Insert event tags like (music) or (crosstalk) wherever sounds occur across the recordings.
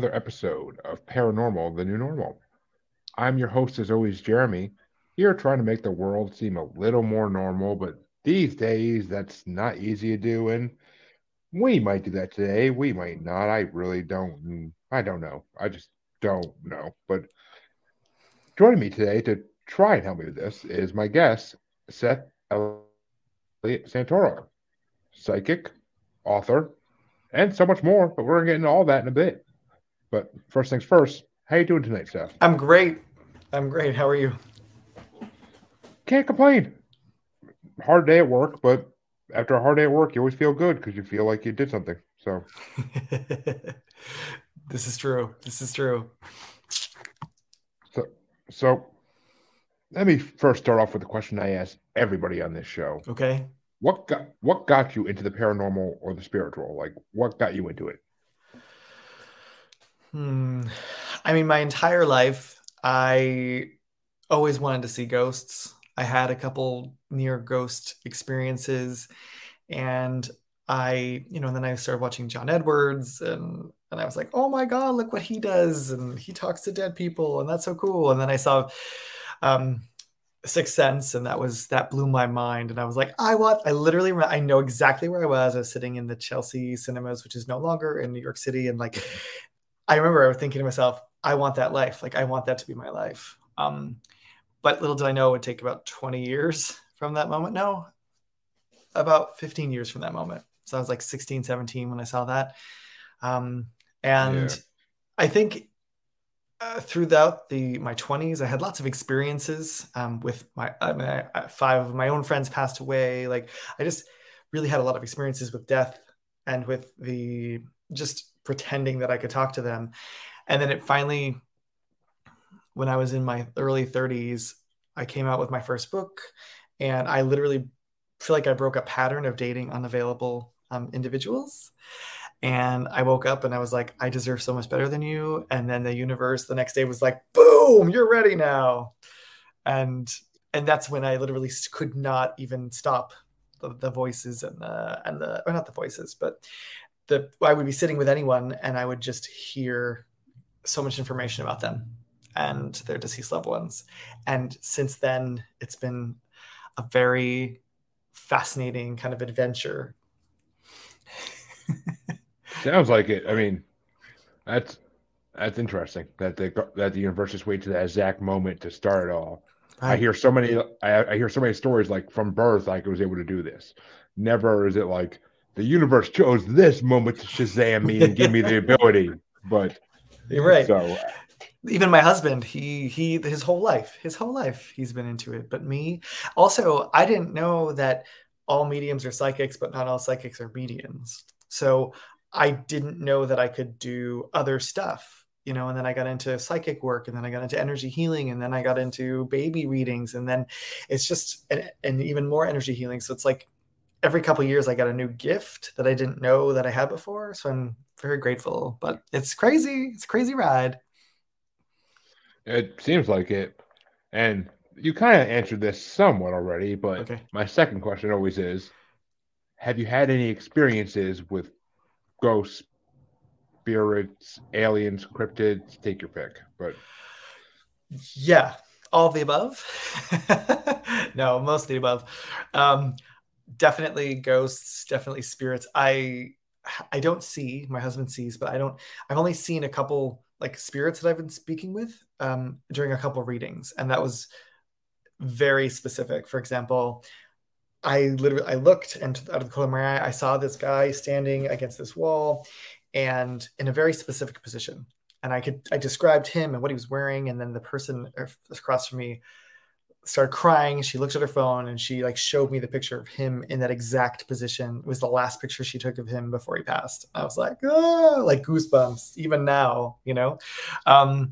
another episode of Paranormal The New Normal. I'm your host, as always, Jeremy, here trying to make the world seem a little more normal, but these days that's not easy to do, and we might do that today. We might not. I really don't. I don't know. I just don't know. But joining me today to try and help me with this is my guest, Seth Eliot Santoro, psychic, author, and so much more. But we're going to get into all that in a bit. But first things first, how you doing tonight, Seth? I'm great. I'm great. How are you? Can't complain. Hard day at work, but after a hard day at work, you always feel good because you feel like you did something. So (laughs) this is true. This is true. So, so let me first start off with the question I ask everybody on this show. Okay. What got what got you into the paranormal or the spiritual? Like, what got you into it? Hmm. I mean, my entire life, I always wanted to see ghosts. I had a couple near ghost experiences, and I, you know, and then I started watching John Edwards, and and I was like, oh my god, look what he does, and he talks to dead people, and that's so cool. And then I saw um, Sixth Sense, and that was that blew my mind. And I was like, I want, I literally, I know exactly where I was. I was sitting in the Chelsea Cinemas, which is no longer in New York City, and like, I remember I was thinking to myself, I want that life. Like, I want that to be my life. Um, but little did I know it would take about 20 years from that moment. No, about 15 years from that moment. So I was like 16, 17 when I saw that. Um, and yeah. I think uh, throughout the my 20s, I had lots of experiences um, with my, I mean, I, five of my own friends passed away. Like I just really had a lot of experiences with death and with the just pretending that I could talk to them. And then it finally when I was in my early 30s, I came out with my first book, and I literally feel like I broke a pattern of dating unavailable um, individuals. And I woke up and I was like, I deserve so much better than you. And then the universe the next day was like, boom, you're ready now. And and that's when I literally could not even stop the, the voices and the and the or not the voices, but the I would be sitting with anyone and I would just hear so much information about them and their deceased loved ones. And since then, it's been a very fascinating kind of adventure. (laughs) Sounds like it. I mean, that's that's interesting that the that the universe just wait to that exact moment to start it all. Right. I hear so many I, I hear so many stories like from birth like I was able to do this. Never is it like the universe chose this moment to Shazam me and give me the (laughs) ability. But you're right. So even my husband he he his whole life his whole life he's been into it but me also i didn't know that all mediums are psychics but not all psychics are mediums so i didn't know that i could do other stuff you know and then i got into psychic work and then i got into energy healing and then i got into baby readings and then it's just and, and even more energy healing so it's like every couple years i got a new gift that i didn't know that i had before so i'm very grateful but it's crazy it's a crazy ride it seems like it. And you kind of answered this somewhat already, but okay. my second question always is Have you had any experiences with ghosts, spirits, aliens, cryptids? Take your pick. But yeah, all the above. (laughs) no, mostly above. Um, definitely ghosts, definitely spirits. I I don't see, my husband sees, but I don't I've only seen a couple like spirits that I've been speaking with um, during a couple readings, and that was very specific. For example, I literally I looked and out of the corner of my eye, I saw this guy standing against this wall, and in a very specific position. And I could I described him and what he was wearing, and then the person across from me started crying. She looked at her phone and she like showed me the picture of him in that exact position. It was the last picture she took of him before he passed. I was like, oh, like goosebumps even now, you know. Um,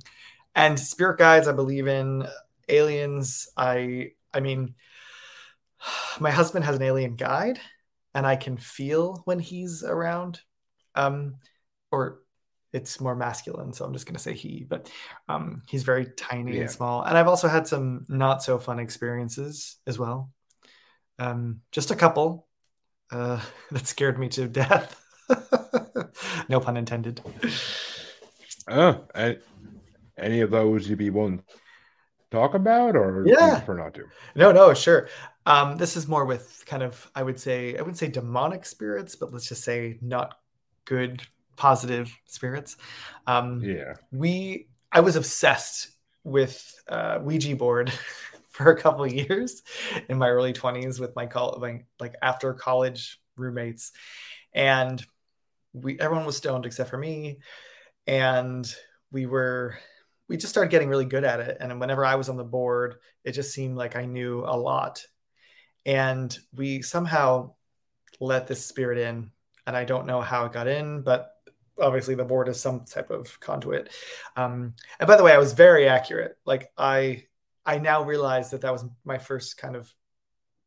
and spirit guides, I believe in aliens. I I mean, (sighs) my husband has an alien guide, and I can feel when he's around. Um, or it's more masculine, so I'm just going to say he. But um, he's very tiny yeah. and small, and I've also had some not so fun experiences as well. Um, just a couple uh, (laughs) that scared me to death. (laughs) no pun intended. Uh, and any of those you'd be willing to talk about, or Yeah. for not to? No, no, sure. Um, this is more with kind of, I would say, I wouldn't say demonic spirits, but let's just say not good, positive spirits. Um, Yeah. we, I was obsessed with uh, Ouija board (laughs) for a couple of years in my early 20s with my call, my, like after college roommates, and we everyone was stoned except for me, and we were we just started getting really good at it. And whenever I was on the board, it just seemed like I knew a lot. And we somehow let this spirit in. And I don't know how it got in, but obviously the board is some type of conduit. Um, and by the way, I was very accurate. Like I, I now realize that that was my first kind of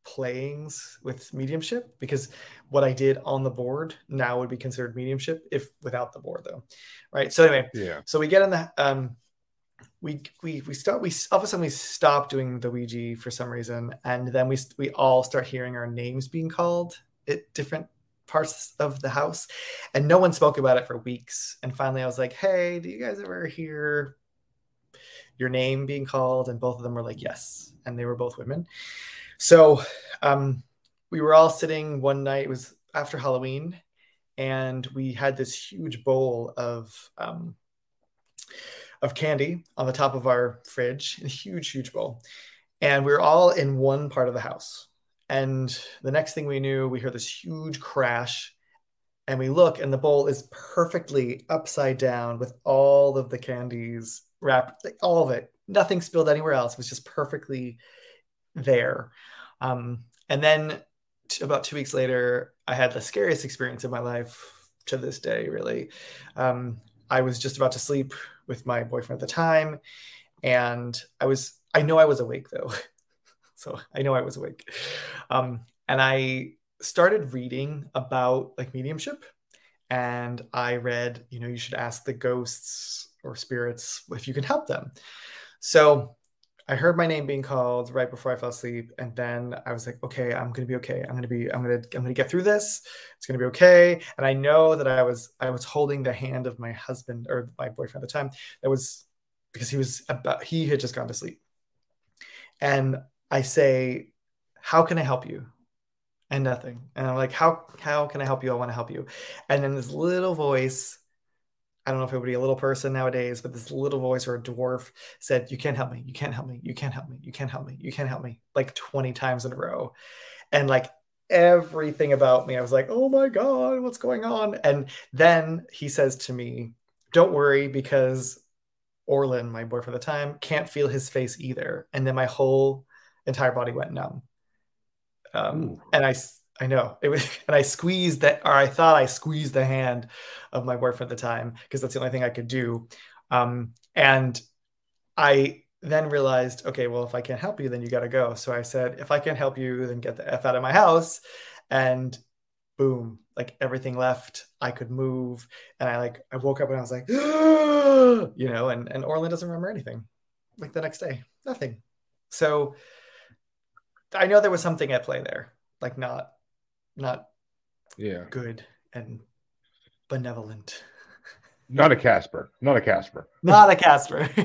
playings with mediumship because what I did on the board now would be considered mediumship if without the board though. Right. So anyway, Yeah. so we get in the um we we we start we all of a sudden we stop doing the Ouija for some reason, and then we we all start hearing our names being called at different parts of the house, and no one spoke about it for weeks. And finally, I was like, "Hey, do you guys ever hear your name being called?" And both of them were like, "Yes," and they were both women. So um, we were all sitting one night. It was after Halloween, and we had this huge bowl of um, of candy on the top of our fridge, a huge, huge bowl. And we were all in one part of the house. And the next thing we knew, we hear this huge crash. And we look, and the bowl is perfectly upside down with all of the candies wrapped, all of it. Nothing spilled anywhere else. It was just perfectly there. Um, and then t- about two weeks later, I had the scariest experience of my life to this day, really. Um, I was just about to sleep with my boyfriend at the time. And I was, I know I was awake though. (laughs) so I know I was awake. Um, and I started reading about like mediumship. And I read, you know, you should ask the ghosts or spirits if you can help them. So I heard my name being called right before I fell asleep, and then I was like, "Okay, I'm gonna be okay. I'm gonna be. I'm gonna. I'm gonna get through this. It's gonna be okay." And I know that I was. I was holding the hand of my husband or my boyfriend at the time. That was because he was about. He had just gone to sleep, and I say, "How can I help you?" And nothing. And I'm like, "How? How can I help you? I want to help you." And then this little voice I don't know if it would be a little person nowadays, but this little voice or a dwarf said, You can't help me. You can't help me. You can't help me. You can't help me. You can't help me. Like 20 times in a row. And like everything about me, I was like, Oh my God, what's going on? And then he says to me, Don't worry, because Orlin, my boyfriend at the time, can't feel his face either. And then my whole entire body went numb. Um, and I I know it was, (laughs) and I squeezed that, or I thought I squeezed the hand of my boyfriend at the time because that's the only thing I could do. Um, and I then realized, okay, well, if I can't help you, then you got to go. So I said, if I can't help you, then get the f out of my house. And boom, like everything left. I could move, and I like I woke up and I was like, (gasps) you know, and and Orlin doesn't remember anything. Like the next day, nothing. So I know there was something at play there, like not not Yeah. good and benevolent. (laughs) Not a Casper. Not a Casper. Not a Casper. (laughs)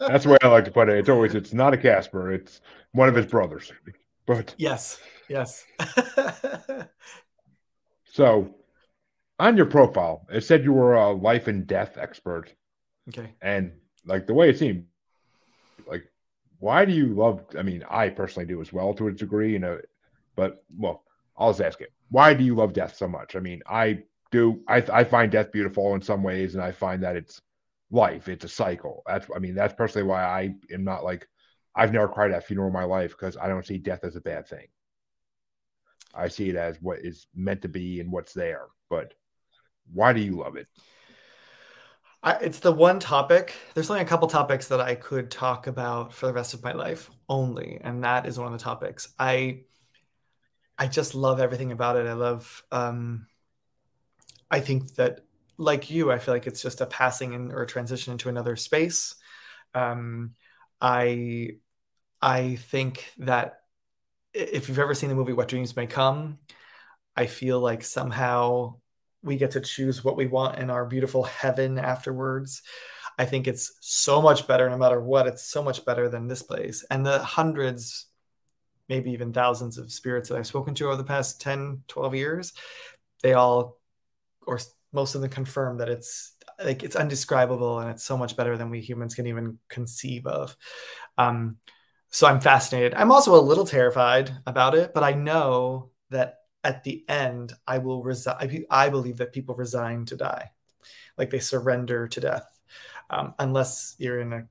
That's the way I like to put it. It's always it's not a Casper. It's one of his brothers. But yes, yes. (laughs) so on your profile, it said you were a life and death expert. okay. And like the way it seemed, why do you love I mean, I personally do as well to a degree, you know, but well, I'll just ask it. Why do you love death so much? I mean, I do I I find death beautiful in some ways, and I find that it's life, it's a cycle. That's I mean, that's personally why I am not like I've never cried at a funeral in my life because I don't see death as a bad thing. I see it as what is meant to be and what's there. But why do you love it? I, it's the one topic. There's only a couple topics that I could talk about for the rest of my life only, and that is one of the topics. I I just love everything about it. I love. Um, I think that, like you, I feel like it's just a passing in or a transition into another space. Um, I I think that if you've ever seen the movie What Dreams May Come, I feel like somehow we get to choose what we want in our beautiful heaven afterwards. I think it's so much better no matter what. It's so much better than this place. And the hundreds, maybe even thousands of spirits that I've spoken to over the past 10, 12 years, they all, or most of them confirm that it's like it's undescribable and it's so much better than we humans can even conceive of. Um, so I'm fascinated. I'm also a little terrified about it, but I know that at the end, I will resign. I believe that people resign to die, like they surrender to death, um, unless you're in a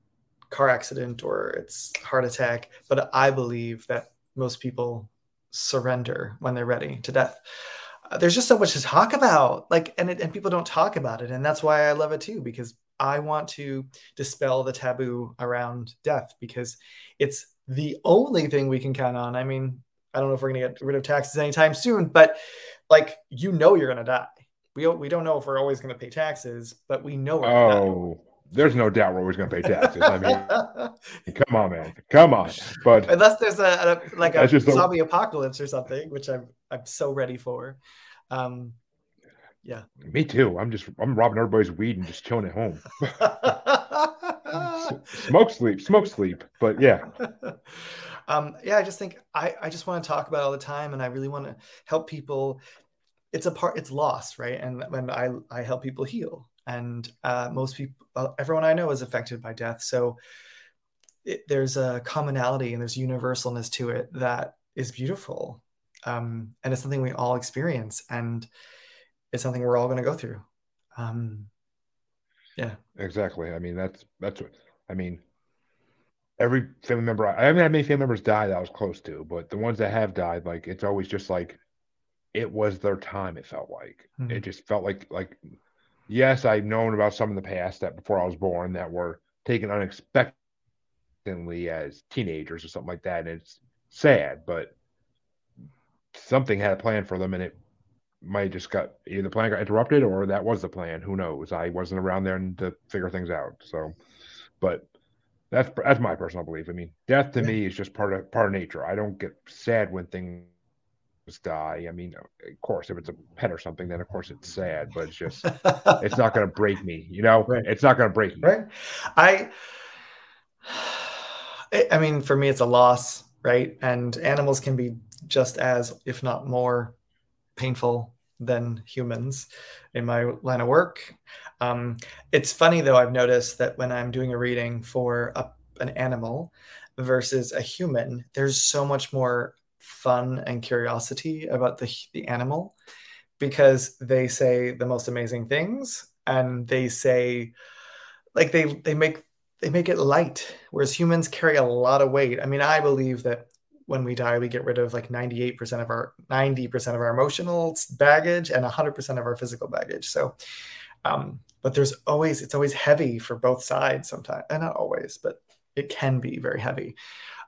car accident or it's heart attack. But I believe that most people surrender when they're ready to death. Uh, there's just so much to talk about, like, and it, and people don't talk about it, and that's why I love it too because I want to dispel the taboo around death because it's the only thing we can count on. I mean, I don't know if we're going to get rid of taxes anytime soon, but like you know you're going to die. We we don't know if we're always going to pay taxes, but we know we're oh, there's no doubt we're always going to pay taxes. I mean, (laughs) come on, man, come on. But unless there's a, a like a zombie a... apocalypse or something, which I'm I'm so ready for. Um, yeah. Me too. I'm just I'm robbing everybody's weed and just chilling at home. (laughs) (laughs) smoke sleep, smoke sleep. But yeah. (laughs) Um, yeah, I just think I, I just want to talk about all the time and I really want to help people. It's a part, it's lost, right? And when I, I help people heal. And uh, most people, everyone I know is affected by death. So it, there's a commonality and there's universalness to it that is beautiful. Um, and it's something we all experience. And it's something we're all going to go through. Um, yeah, exactly. I mean, that's that's what I mean. Every family member, I haven't had many family members die that I was close to, but the ones that have died, like it's always just like it was their time. It felt like mm-hmm. it just felt like like yes, I've known about some in the past that before I was born that were taken unexpectedly as teenagers or something like that, and it's sad, but something had a plan for them, and it might just got either the plan got interrupted or that was the plan. Who knows? I wasn't around there to figure things out. So, but that's that's my personal belief. I mean, death to me is just part of part of nature. I don't get sad when things die. I mean, of course, if it's a pet or something, then of course it's sad. But it's just it's not going to break me. You know, (laughs) right. it's not going to break me. Right. I. I mean, for me, it's a loss, right? And animals can be just as, if not more, painful than humans in my line of work. Um, it's funny though, I've noticed that when I'm doing a reading for a, an animal versus a human, there's so much more fun and curiosity about the, the animal because they say the most amazing things and they say like they they make they make it light whereas humans carry a lot of weight i mean i believe that when we die, we get rid of like 98% of our 90% of our emotional baggage and 100% of our physical baggage. So, um, but there's always, it's always heavy for both sides sometimes, and not always, but it can be very heavy.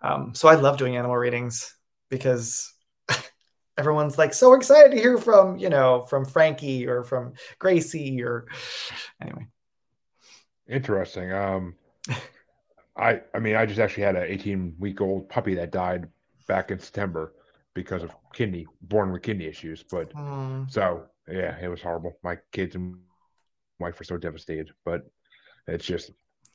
Um, so I love doing animal readings because (laughs) everyone's like so excited to hear from, you know, from Frankie or from Gracie or (sighs) anyway. Interesting. Um, (laughs) I I mean I just actually had an 18 week old puppy that died back in September because of kidney, born with kidney issues. But mm. so yeah, it was horrible. My kids and wife were so devastated, but it's just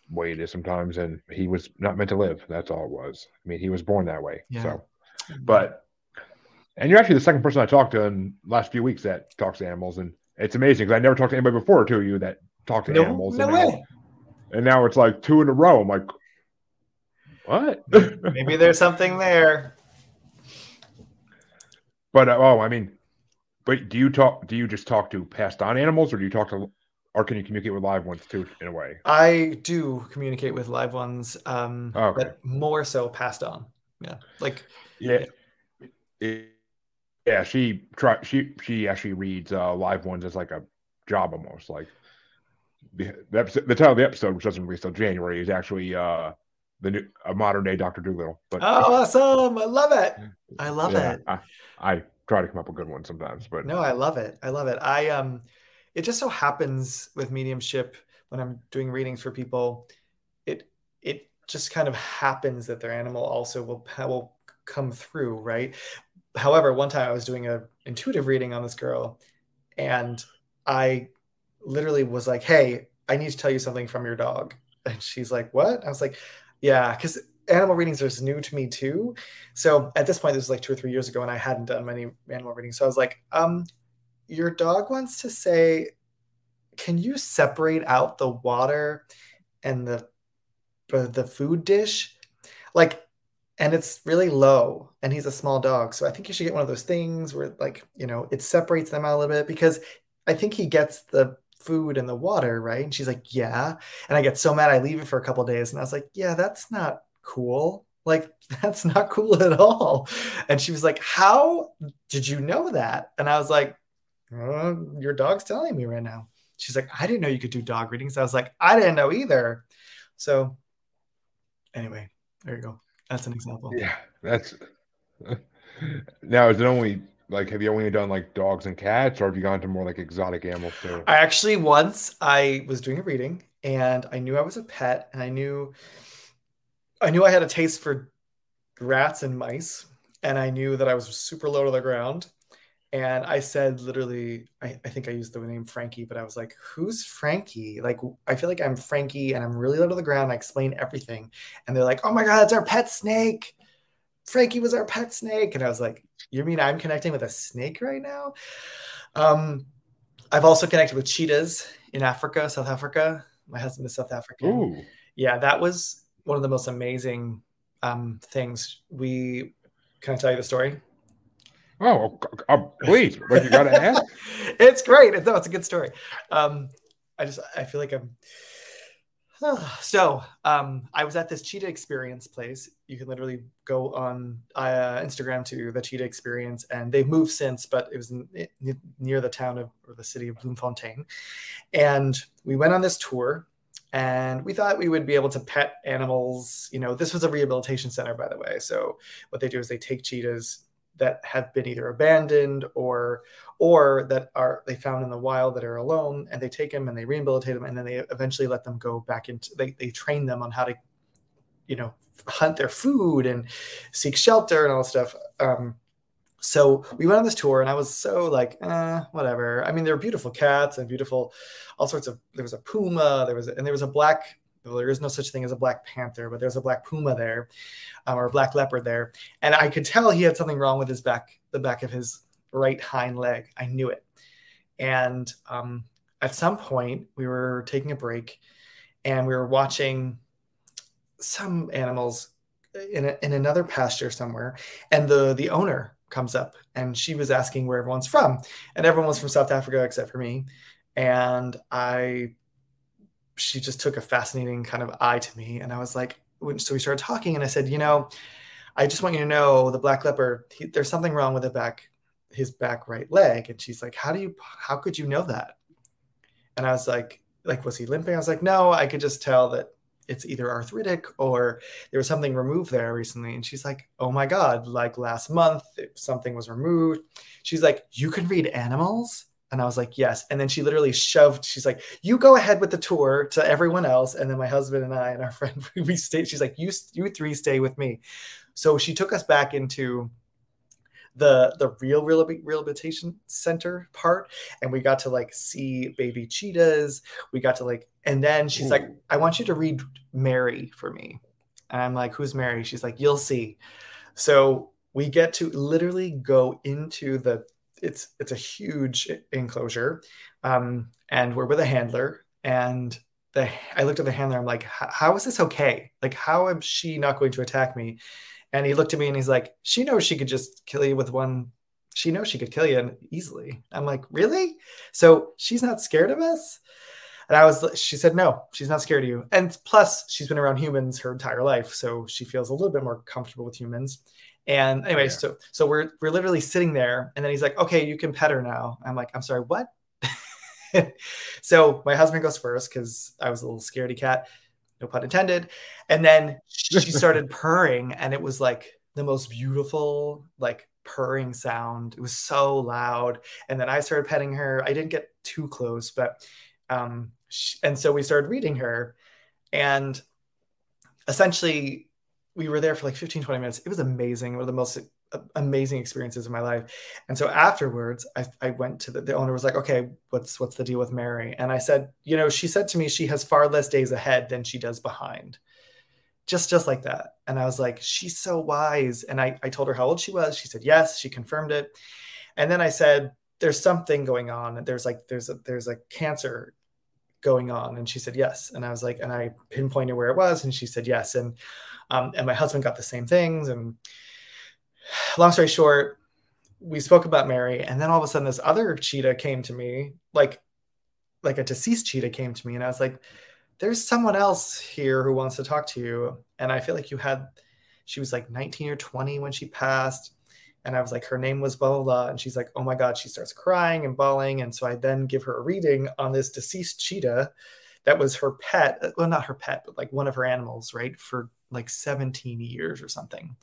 way it is sometimes. And he was not meant to live. That's all it was. I mean, he was born that way. Yeah. So, but and you're actually the second person I talked to in the last few weeks that talks to animals, and it's amazing because I never talked to anybody before to you that talked to no, animals. No and, way. Now, and now it's like two in a row. I'm like, what? Maybe there's something there. But uh, oh, I mean, but do you talk? Do you just talk to passed on animals, or do you talk to, or can you communicate with live ones too? In a way, I do communicate with live ones, um, oh, okay. but more so passed on. Yeah, like yeah, yeah. yeah she try she she actually reads uh, live ones as like a job almost like the, the, episode, the title of the episode, which doesn't release till January, is actually uh, the new a modern day Doctor Dolittle. But oh, awesome! I love it. I love yeah, it. I, I, try to come up with good ones sometimes, but no, I love it. I love it. I um, it just so happens with mediumship when I'm doing readings for people, it it just kind of happens that their animal also will will come through, right? However, one time I was doing a intuitive reading on this girl, and I literally was like, "Hey, I need to tell you something from your dog," and she's like, "What?" I was like, "Yeah," because animal readings are new to me too. So at this point, this was like two or three years ago, and I hadn't done many animal readings. So I was like, um, your dog wants to say, can you separate out the water and the the food dish? Like, and it's really low, and he's a small dog, so I think you should get one of those things where like you know it separates them out a little bit because I think he gets the food and the water right. And she's like, yeah, and I get so mad I leave it for a couple days, and I was like, yeah, that's not cool. Like, (laughs) that's not cool at all. And she was like, How did you know that? And I was like, Your dog's telling me right now. She's like, I didn't know you could do dog readings. I was like, I didn't know either. So, anyway, there you go. That's an example. Yeah, that's (laughs) now. Is it only like have you only done like dogs and cats, or have you gone to more like exotic animals too? I actually once I was doing a reading and I knew I was a pet, and I knew I knew I had a taste for rats and mice, and I knew that I was super low to the ground. And I said, literally, I, I think I used the name Frankie, but I was like, who's Frankie? Like, I feel like I'm Frankie and I'm really low to the ground. I explain everything. And they're like, oh my God, it's our pet snake. Frankie was our pet snake. And I was like, you mean I'm connecting with a snake right now? Um, I've also connected with cheetahs in Africa, South Africa. My husband is South African. Ooh. Yeah, that was one of the most amazing um, things. We can I tell you the story? Oh, uh, please! What you got to ask? (laughs) it's great. No, it's a good story. Um, I just I feel like I'm. (sighs) so um, I was at this cheetah experience place. You can literally go on uh, Instagram to the cheetah experience, and they've moved since, but it was near the town of or the city of Bloemfontein. And we went on this tour and we thought we would be able to pet animals. You know, this was a rehabilitation center, by the way. So what they do is they take cheetahs that have been either abandoned or or that are they found in the wild that are alone, and they take them and they rehabilitate them, and then they eventually let them go back into. They they train them on how to, you know, hunt their food and seek shelter and all stuff. Um, so we went on this tour and i was so like eh, whatever i mean there were beautiful cats and beautiful all sorts of there was a puma there was and there was a black there is no such thing as a black panther but there's a black puma there um, or a black leopard there. And i could tell he had something wrong with his back the back of his right hind leg. I knew it. And um, at some point we were taking a break and we were watching some animals in, a, in another pasture somewhere. And the the owner comes up and she was asking where everyone's from. And everyone was from south africa except for me. And i she just took a fascinating kind of eye to me and i was like so we started talking and i said you know i just want you to know the black leopard he, there's something wrong with the back his back right leg and she's like how do you how could you know that and i was like like was he limping i was like no i could just tell that it's either arthritic or there was something removed there recently. And she's like, oh my God, like last month, something was removed. She's like, you can read animals? And I was like, yes. And then she literally shoved, she's like, you go ahead with the tour to everyone else. And then my husband and I and our (laughs) friend, we stayed. She's like, you, you three stay with me. So she took us back into the the real rehabilitation center part and we got to like see baby cheetahs we got to like and then she's Ooh. like i want you to read mary for me and i'm like who's mary she's like you'll see so we get to literally go into the it's it's a huge enclosure um, and we're with a handler and the i looked at the handler i'm like how is this okay like how am she not going to attack me and he looked at me and he's like, she knows she could just kill you with one. She knows she could kill you easily. I'm like, really? So she's not scared of us? And I was, she said, no, she's not scared of you. And plus, she's been around humans her entire life, so she feels a little bit more comfortable with humans. And anyway, yeah. so so we're we're literally sitting there, and then he's like, okay, you can pet her now. I'm like, I'm sorry, what? (laughs) so my husband goes first because I was a little scaredy cat no pun intended. And then she (laughs) started purring, and it was like the most beautiful, like purring sound. It was so loud. And then I started petting her. I didn't get too close, but um, she, and so we started reading her, and essentially we were there for like 15 20 minutes it was amazing one of the most uh, amazing experiences in my life. And so afterwards, I, I went to the, the owner was like, okay, what's what's the deal with Mary? And I said, you know, she said to me she has far less days ahead than she does behind. Just just like that. And I was like, she's so wise. And I, I told her how old she was. She said yes, she confirmed it. And then I said, there's something going on. There's like there's a there's a cancer going on. And she said yes. And I was like, and I pinpointed where it was, and she said yes. And um, and my husband got the same things. And long story short, we spoke about Mary, and then all of a sudden, this other cheetah came to me, like like a deceased cheetah came to me, and I was like, "There's someone else here who wants to talk to you." And I feel like you had, she was like 19 or 20 when she passed, and I was like, her name was blah blah blah, and she's like, "Oh my god!" She starts crying and bawling, and so I then give her a reading on this deceased cheetah that was her pet, well, not her pet, but like one of her animals, right, for like 17 years or something.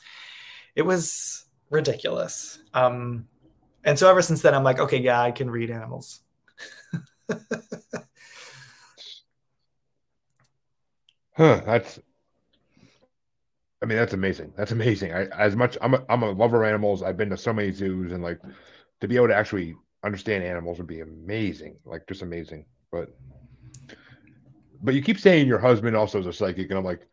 It was ridiculous. Um, and so ever since then, I'm like, okay, yeah, I can read animals. (laughs) huh, that's I mean, that's amazing. That's amazing. I, as much I'm a, I'm a lover of animals. I've been to so many zoos, and like to be able to actually understand animals would be amazing. Like just amazing. But but you keep saying your husband also is a psychic, and I'm like,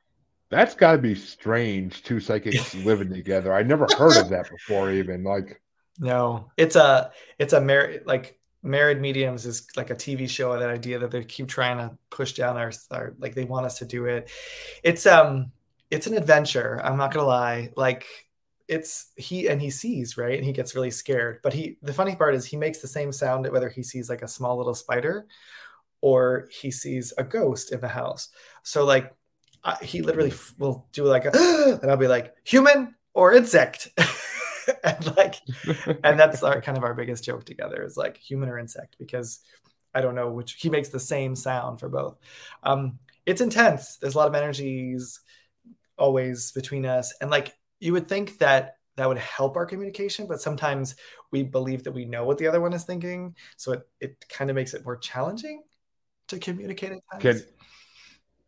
that's got to be strange. Two psychics (laughs) living together. I never heard of that before. Even like, no, it's a it's a married like married mediums is like a TV show. Of that idea that they keep trying to push down our, our like they want us to do it. It's um it's an adventure. I'm not gonna lie. Like it's he and he sees right? And he gets really scared. But he the funny part is he makes the same sound whether he sees like a small little spider or he sees a ghost in the house. So like I, he literally will do like a (gasps) and i'll be like human or insect? (laughs) And like and that's our kind of our biggest joke together is like human or insect because i don't know which he makes the same sound for both. Um it's intense. There's a lot of energies always between us and like you would think that that would help our communication but sometimes we believe that we know what the other one is thinking so it, it kind of makes it more challenging to communicate at times. Can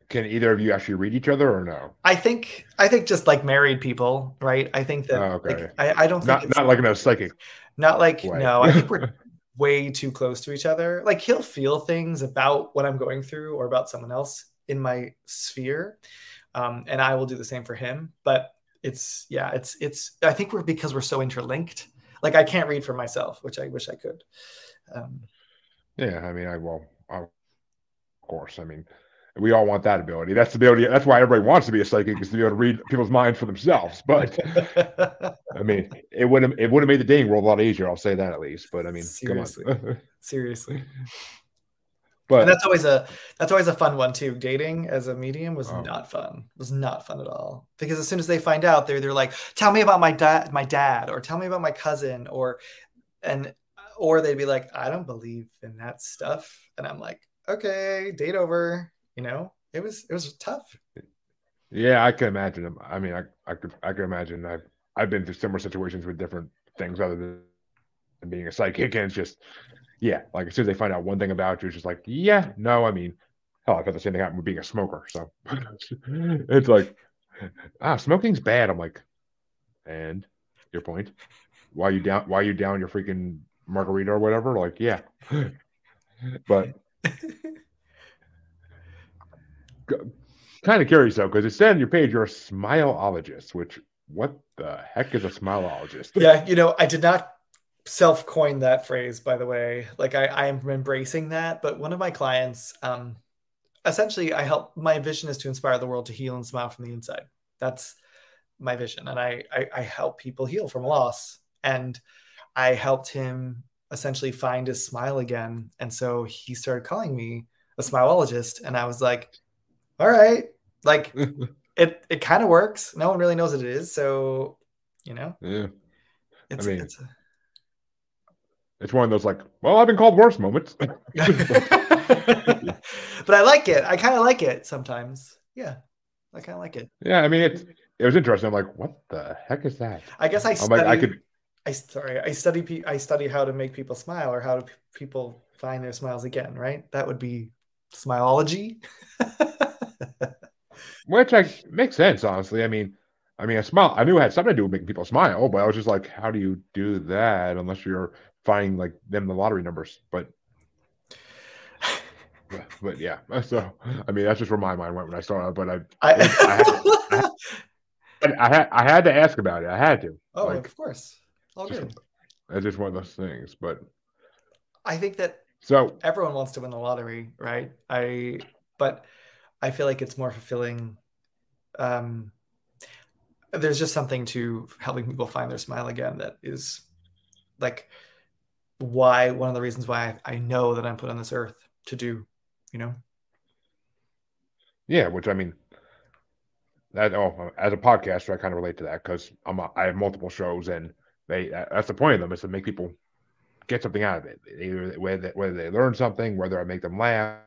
can either of you actually read each other or no? I think I think just like married people, right? I think that oh, okay. Like, I, I don't think not, not like a psychic. Not like way. no, I think we're (laughs) way too close to each other. Like he'll feel things about what I'm going through or about someone else in my sphere um, and I will do the same for him. But it's yeah, it's it's. I think we're because we're so interlinked. Like I can't read for myself, which I wish I could. Um, yeah, I mean, I will. of course. I mean, we all want that ability. That's the ability. That's why everybody wants to be a psychic is to be able to read people's minds for themselves. But (laughs) I mean, it would have it would have made the dating world a lot easier. I'll say that at least. But I mean, seriously, seriously. But and that's always a that's always a fun one too. Dating as a medium was oh. not fun. It was not fun at all. Because as soon as they find out, they're they're like, "Tell me about my dad, my dad, or tell me about my cousin," or and or they'd be like, "I don't believe in that stuff," and I'm like, "Okay, date over." You know, it was it was tough. Yeah, I can imagine. them. I mean, I I could I could imagine. I've I've been through similar situations with different things other than being a psychic, and it's just yeah, like as soon as they find out one thing about you, it's just like, yeah, no, I mean, hell, I've had the same thing happen with being a smoker. So (laughs) it's like, ah, smoking's bad. I'm like, and your point? Why you down? Why you down your freaking margarita or whatever? Like, yeah, (laughs) but (laughs) kind of curious though, because it said on your page you're a smileologist. Which what the heck is a smileologist? Yeah, you know, I did not self coined that phrase, by the way. Like I, I am embracing that. But one of my clients, um, essentially, I help. My vision is to inspire the world to heal and smile from the inside. That's my vision, and I, I, I help people heal from loss. And I helped him essentially find his smile again. And so he started calling me a smileologist, and I was like, "All right, like (laughs) it, it kind of works. No one really knows what it is, so you know." Yeah. It's, I mean, it's a, it's one of those like, well, I've been called worse moments. (laughs) (laughs) but I like it. I kind of like it sometimes. Yeah, I kind of like it. Yeah, I mean, it. it was interesting. I'm like, what the heck is that? I guess I study, like, I could. I sorry, I study. I study how to make people smile or how do people find their smiles again. Right? That would be smileology. (laughs) Which I makes sense, honestly. I mean, I mean, a smile. I knew it had something to do with making people smile, but I was just like, how do you do that unless you're finding like them the lottery numbers? But (laughs) but yeah. (laughs) So I mean, that's just where my mind went when I saw it. But I, I, I, had, (laughs) I, had, I had to ask about it. I had to. Oh, like, of course. All just, good. It's just one of those things. But I think that so everyone wants to win the lottery, right? I but I feel like it's more fulfilling. Um, there's just something to helping people find their smile again that is like why one of the reasons why I, I know that I'm put on this earth to do, you know. Yeah, which I mean, that oh, as a podcaster, I kind of relate to that because I'm a, I have multiple shows and they that's the point of them is to make people get something out of it. Either whether whether they learn something, whether I make them laugh,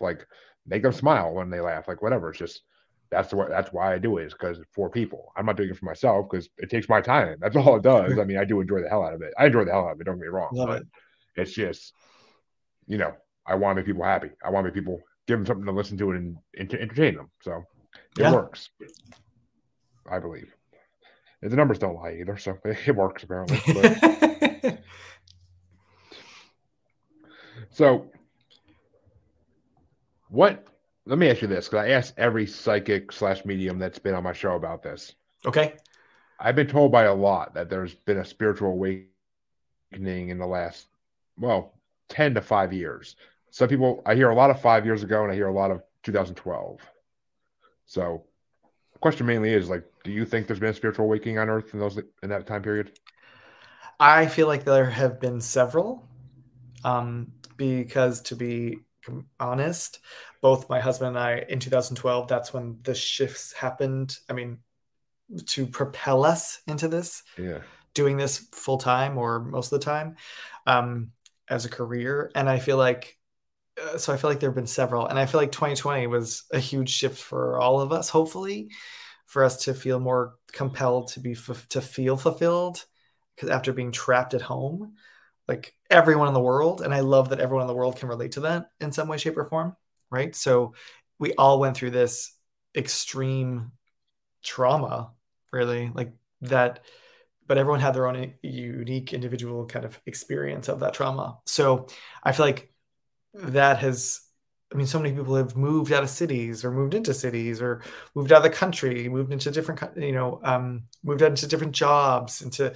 like make them smile when they laugh, like whatever. It's just that's the that's why I do it is because for people. I'm not doing it for myself because it takes my time. That's all it does. I mean, I do enjoy the hell out of it. I enjoy the hell out of it. Don't get me wrong, Love but it. it's just you know I want to make people happy. I want to make people give them something to listen to and, and to entertain them. So it yeah. works. I believe. And the numbers don't lie either, so it, (laughs) it works apparently. (laughs) so what let me ask you this because I asked every psychic slash medium that's been on my show about this. Okay. I've been told by a lot that there's been a spiritual awakening in the last, well, 10 to five years. Some people, I hear a lot of five years ago and I hear a lot of 2012. So, the question mainly is like, do you think there's been a spiritual awakening on Earth in those in that time period? I feel like there have been several, um, because to be honest, both my husband and I in 2012, that's when the shifts happened. I mean, to propel us into this, yeah, doing this full time or most of the time um, as a career. And I feel like, uh, so I feel like there have been several, and I feel like 2020 was a huge shift for all of us. Hopefully, for us to feel more compelled to be f- to feel fulfilled because after being trapped at home like everyone in the world and i love that everyone in the world can relate to that in some way shape or form right so we all went through this extreme trauma really like that but everyone had their own unique individual kind of experience of that trauma so i feel like that has I mean, so many people have moved out of cities or moved into cities or moved out of the country, moved into different, you know, um, moved out into different jobs. Into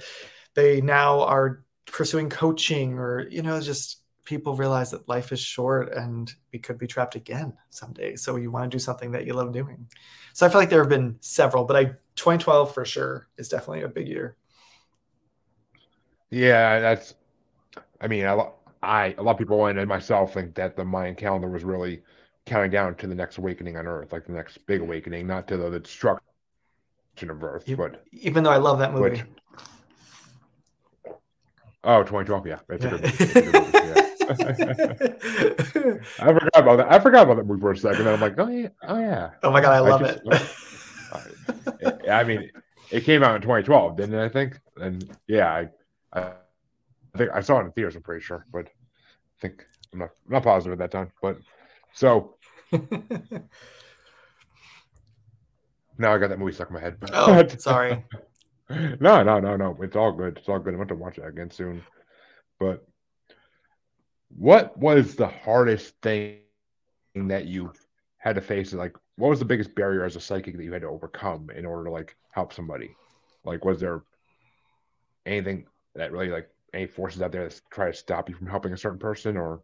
they now are pursuing coaching or you know just people realize that life is short and we could be trapped again someday. So you want to do something that you love doing. So i feel like there have been several but i 2012 for sure is definitely a big year. Yeah that's i mean i, I a lot of people and myself think that the mayan calendar was really counting down to the next awakening on earth like the next big awakening not to the, the destruction of earth but even though i love that movie. which, Oh, 2012, yeah. It's a good, it's a good movie, yeah. (laughs) I forgot about that. I forgot about that movie for a second. And I'm like, oh yeah, oh yeah. Oh my god, I love I just, it. I mean, it came out in 2012, didn't it? I think, and yeah, I, I, think I saw it in theaters. I'm pretty sure, but I think I'm not, I'm not positive at that time. But so (laughs) now I got that movie stuck in my head. Oh, (laughs) sorry no, no, no, no. It's all good. It's all good. I want to watch that again soon. But what was the hardest thing that you had to face? Like, what was the biggest barrier as a psychic that you had to overcome in order to like help somebody? Like, was there anything that really like any forces out there that try to stop you from helping a certain person or?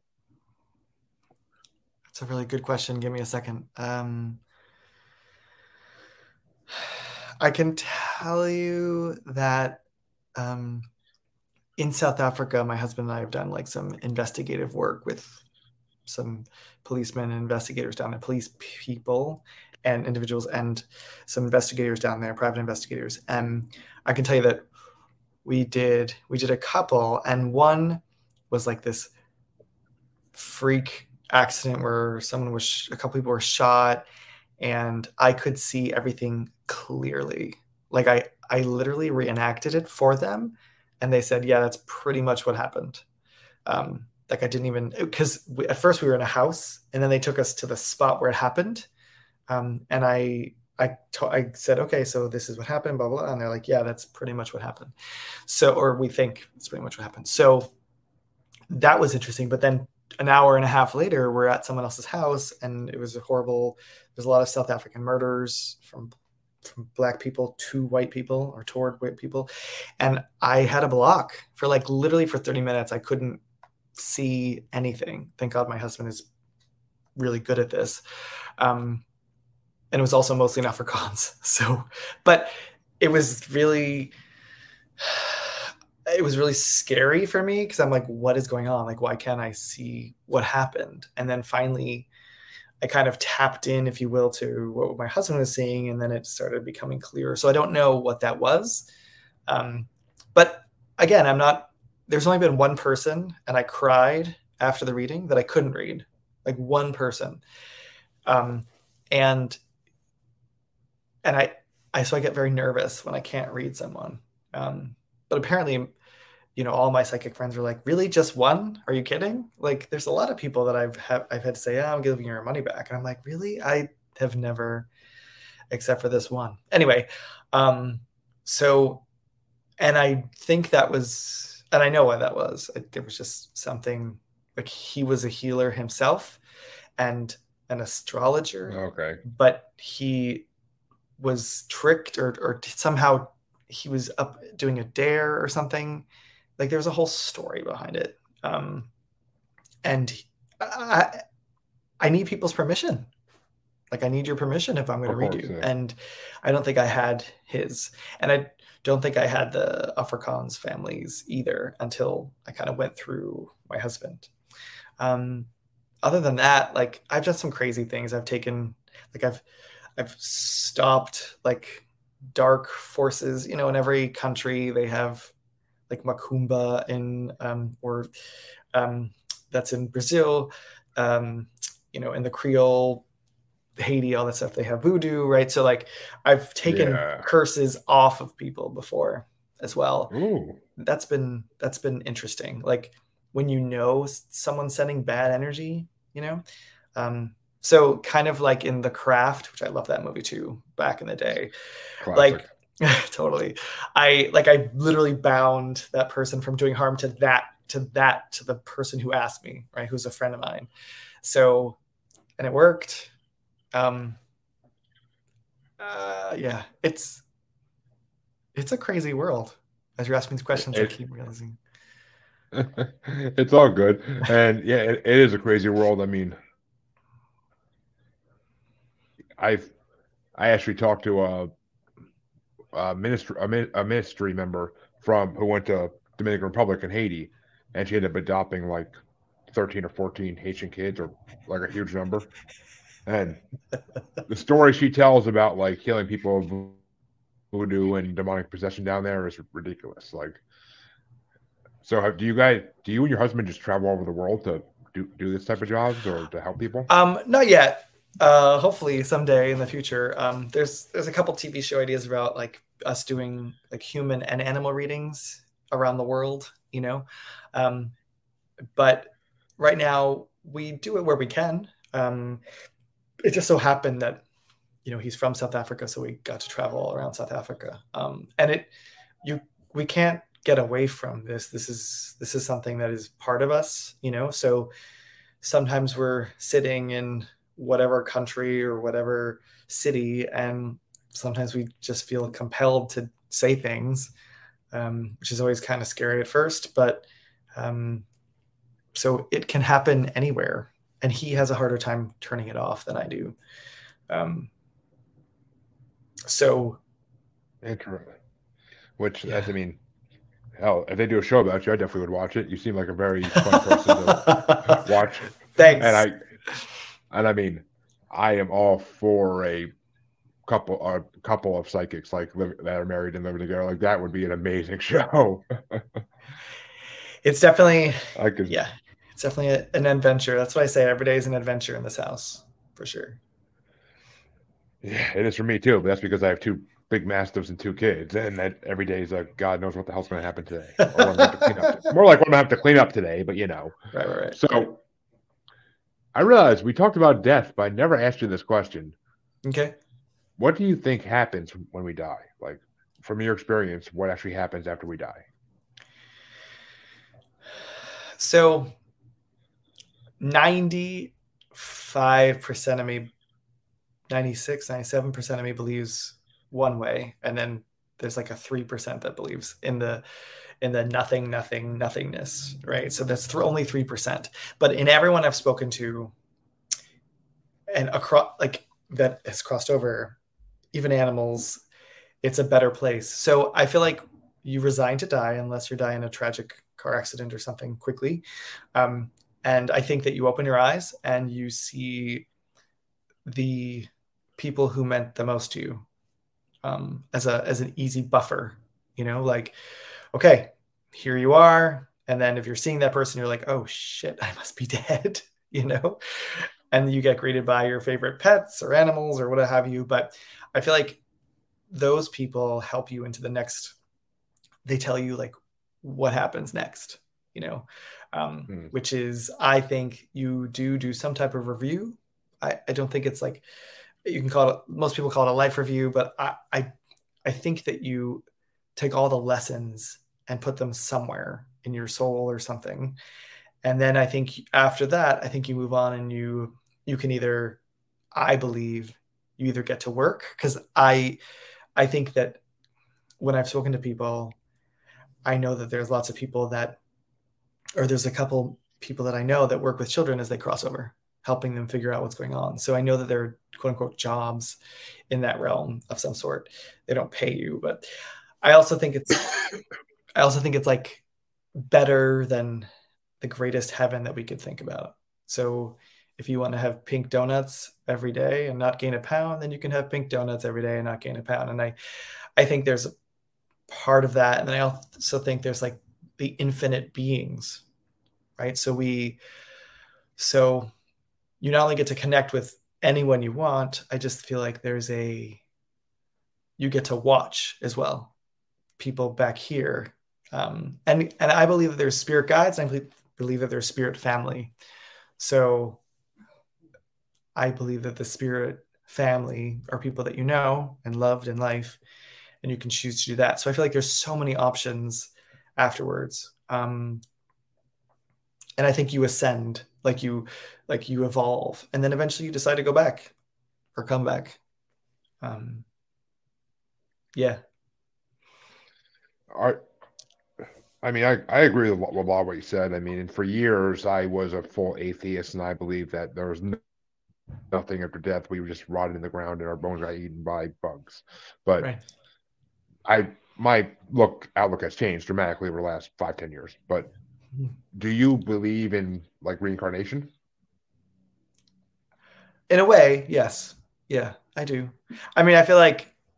That's a really good question. Give me a second. Um, I can tell you that um, in South Africa, my husband and I have done like some investigative work with some policemen and investigators down there, police people and individuals, and some investigators down there, private investigators. And I can tell you that we did we did a couple, and one was like this freak accident where someone was a couple people were shot and I could see everything clearly. Like I I literally reenacted it for them, and they said, "Yeah, that's pretty much what happened." Um, like I didn't even because at first we were in a house, and then they took us to the spot where it happened, um, and I I, to- I said, okay, so this is what happened, blah, blah, blah. And they're like, yeah, that's pretty much what happened. So, or we think it's pretty much what happened. So that was interesting. But then an hour and a half later, we're at someone else's house and it was a horrible, there's a lot of South African murders from from black people to white people or toward white people. And i had a block for like literally for 30 minutes. I couldn't see anything. Thank god my husband is really good at this. Um, and it was also mostly in afrikaans (laughs) so but it was really it was really scary for me because i'm like what is going on like why can't i see what happened and then finally I kind of tapped in, if you will, to what my husband was seeing, and then it started becoming clearer. So I don't know what that was, um, but again, I'm not. There's only been one person, and I cried after the reading that I couldn't read, like one person, um, and and I, I so I get very nervous when I can't read someone. Um, but apparently, you know, all my psychic friends are like, really, just one? Are you kidding? Like, there's a lot of people that I've have I've had to say, oh, I'm giving your money back, and I'm like, really? I have never, except for this one. Anyway, um, so, and I think that was, and I know why that was. It, was just something like he was a healer himself, and an astrologer. Okay, but he was tricked or or somehow he was up doing a dare or something like there's a whole story behind it. Um and i i need people's permission. Like i need your permission if i'm going to read you. yeah. and i don't think i had his and i don't think i had the afrikaans families either until i kind of went through my husband. Um other than that like i've done some crazy things. I've taken like i've i've stopped like dark forces you know in every country. They have like macumba in um, or um, that's in Brazil. Um, you know, in the Creole, Haiti, all that stuff, they have voodoo, right? So like, I've taken yeah. curses off of people before as well. Ooh. That's been that's been interesting. Like when you know someone's sending bad energy, you know. Um, so kind of like in the craft, which I love that movie too, back in the day. Classic. Like (laughs) totally. I like I literally bound that person from doing harm to that to that to the person who asked me, right? Who's a friend of mine. So and it worked. Um uh yeah, it's it's a crazy world. As you're asking these questions, it, I keep realizing. (laughs) it's all good. And yeah, it, it is a crazy world. I mean I've I actually talked to a a ministry a, ministry member from who went to Dominican Republic and Haiti, and she ended up adopting like thirteen or fourteen Haitian kids, or like a huge number. And the story she tells about like killing people of voodoo and demonic possession down there is ridiculous. Like, so have, do you guys, do you and your husband just travel over the world to do, do this type of jobs or to help people? Um, not yet uh, hopefully someday in the future. Um, there's there's a couple TV show ideas about like us doing like human and animal readings around the world, you know. Um, but right now we do it where we can. Um, it just so happened that you know he's from South Africa, so we got to travel all around South Africa. Um, and it you we can't get away from this. This is this is something that is part of us, you know. So sometimes we're sitting in whatever country or whatever city and sometimes we just feel compelled to say things um, which is always kind of scary at first but um, so it can happen anywhere and he has a harder time turning it off than i do. Um, so interesting which yeah. i mean hell if they do a show about you i definitely would watch it. You seem like a very fun person to (laughs) watch. Thanks. And i and I mean, I am all for a couple a couple of psychics like live, that are married and living together. Like that would be an amazing (laughs) show. it's definitely I could, yeah, it's definitely a, an adventure. That's why I say every day is an adventure in this house for sure. Yeah, it is for me too. But that's because I have two big mastiffs and two kids, and that every day is like God knows what the hell's going to happen today. (laughs) More like what I'm going to have to clean up today, but you know. Right, right, right. So I realized we talked about death, but I never asked you this question. Okay. what do you think happens when we die? Like, from your experience, what actually happens after we die? So, 95% of me, 96, 97% of me believes one way. And then there's like a 3% that believes in the in the nothing nothing nothingness right? So that's th- only 3% but in everyone i've spoken to and across like that has crossed over even animals it's a better place. So i feel like you resign to die unless you die in a tragic car accident or something quickly. Um, and i think that you open your eyes and you see the people who meant the most to you um, as a as an easy buffer you know like okay here you are. And then if you're seeing that person you're like oh shit (laughs) i must be dead (laughs) you know? And you get greeted by your favorite pets or animals or what have you. But i feel like those people help you into the next they tell you like what happens next you know? Um, mm. which is i think you do do some type of review. I, I don't think it's like you can call it most people call it a life review but I, I i think that you take all the lessons and put them somewhere in your soul or something. And then i think after that i think you move on and you you can either i believe you either get to work because i i think that when i've spoken to people i know that there's lots of people that or there's a couple people that i know that work with children as they cross over helping them figure out what's going on. So i know that there are quote unquote jobs in that realm of some sort. They don't pay you but i also think it's i also think it's like better than the greatest heaven that we could think about so if you want to have pink donuts every day and not gain a pound, then you can have pink donuts every day and not gain a pound. And I, I think there's a part of that. And then I also think there's like the infinite beings, right? So we, so you not only get to connect with anyone you want, I just feel like there's a, you get to watch as well people back here. Um, and, and I believe that there's spirit guides. And I believe that there's spirit family. So I believe that the spirit family are people that you know and loved in life, and you can choose to do that. So I feel like there's so many options afterwards. Um, and I think you ascend, like you, like you evolve, and then eventually you decide to go back or come back. Um, yeah. I, I mean, I, I agree with a lot of what you said. I mean, and for years I was a full atheist, and I believe that there was no nothing after death. We were just rotted in the ground and our bones got eaten by bugs. But right. I my look outlook has changed dramatically over the last five, ten years. But hmm. do you believe in like reincarnation? In a way, yes. Yeah, I do. I mean, I feel like (laughs)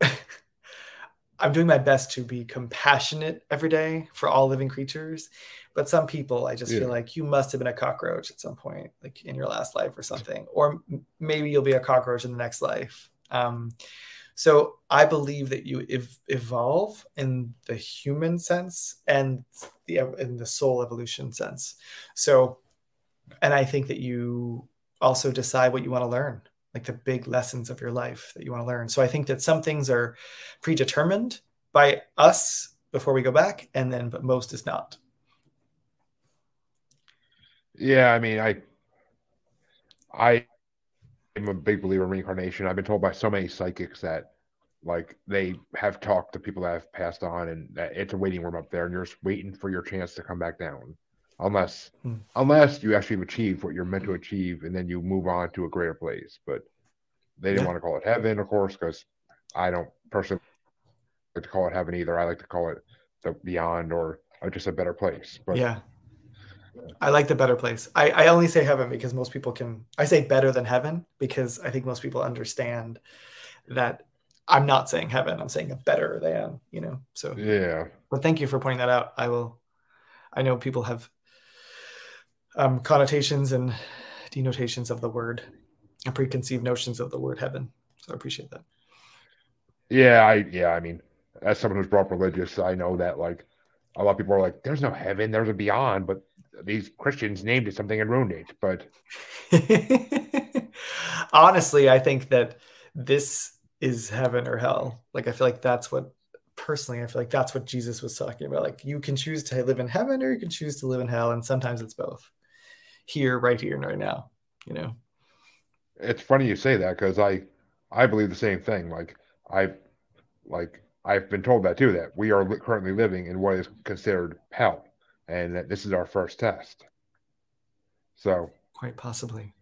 I'm doing my best to be compassionate every day for all living creatures. But some people, I just yeah. feel like you must have been a cockroach at some point, like in your last life or something, or maybe you'll be a cockroach in the next life. Um, so I believe that you ev- evolve in the human sense and the in the soul evolution sense. So, and I think that you also decide what you want to learn, like the big lessons of your life that you want to learn. So I think that some things are predetermined by us before we go back, and then but most is not. Yeah, I mean, I, I am a big believer in reincarnation. I've been told by so many psychics that, like, they have talked to people that have passed on, and that it's a waiting room up there, and you're just waiting for your chance to come back down, unless, hmm. unless you actually have achieved what you're meant to achieve, and then you move on to a greater place. But they didn't yeah. want to call it heaven, of course, because I don't personally like to call it heaven either. I like to call it the beyond or, or just a better place. But yeah, I like the better place. I, I only say heaven because most people can. I say better than heaven because I think most people understand that I'm not saying heaven. I'm saying a better than. You know. So yeah. But thank you for pointing that out. I will. I know people have um, connotations and denotations of the word and preconceived notions of the word heaven. So I appreciate that. Yeah, I yeah, I mean, as someone who's brought religious, I know that like a lot of people are like, "There's no heaven, there's a beyond," but these Christians named it something and ruined it. But (laughs) honestly, I think that this is heaven or hell. Like I feel like that's what personally I feel like that's what Jesus was talking about. Like you can choose to live in heaven or you can choose to live in hell, and sometimes it's both. Here, right here, and right now. You know. It's funny you say that because I I believe the same thing. Like I like I've been told that too. That we are li- currently living in what is considered hell, and that this is our first test. So quite possibly.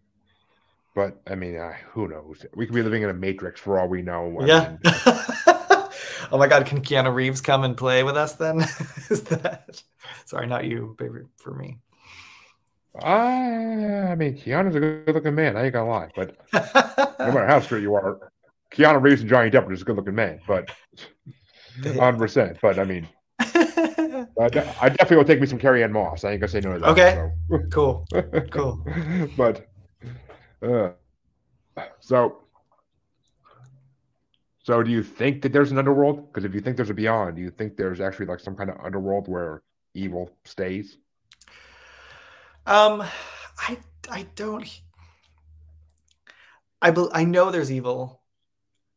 But I mean, uh, who knows? We could be living in a matrix for all we know. I yeah. Mean, (laughs) oh my God, can Keanu Reeves come and play with us then? (laughs) is that sorry, not you, baby, for me. I, I mean, Keanu's a good-looking man. I ain't gonna lie, but no matter (laughs) how straight you are, Keanu Reeves and Johnny Depp are just a good-looking men. But hundred percent. But I mean, I, I definitely will take me some Carrie-Anne Moss. I ain't gonna say no to that. Okay, so. cool, (laughs) cool. but uh, so, so do you think that there's an underworld? Because if you think there's a beyond, do you think there's actually like some kind of underworld where evil stays? Um, I I don't. I be, I know there's evil.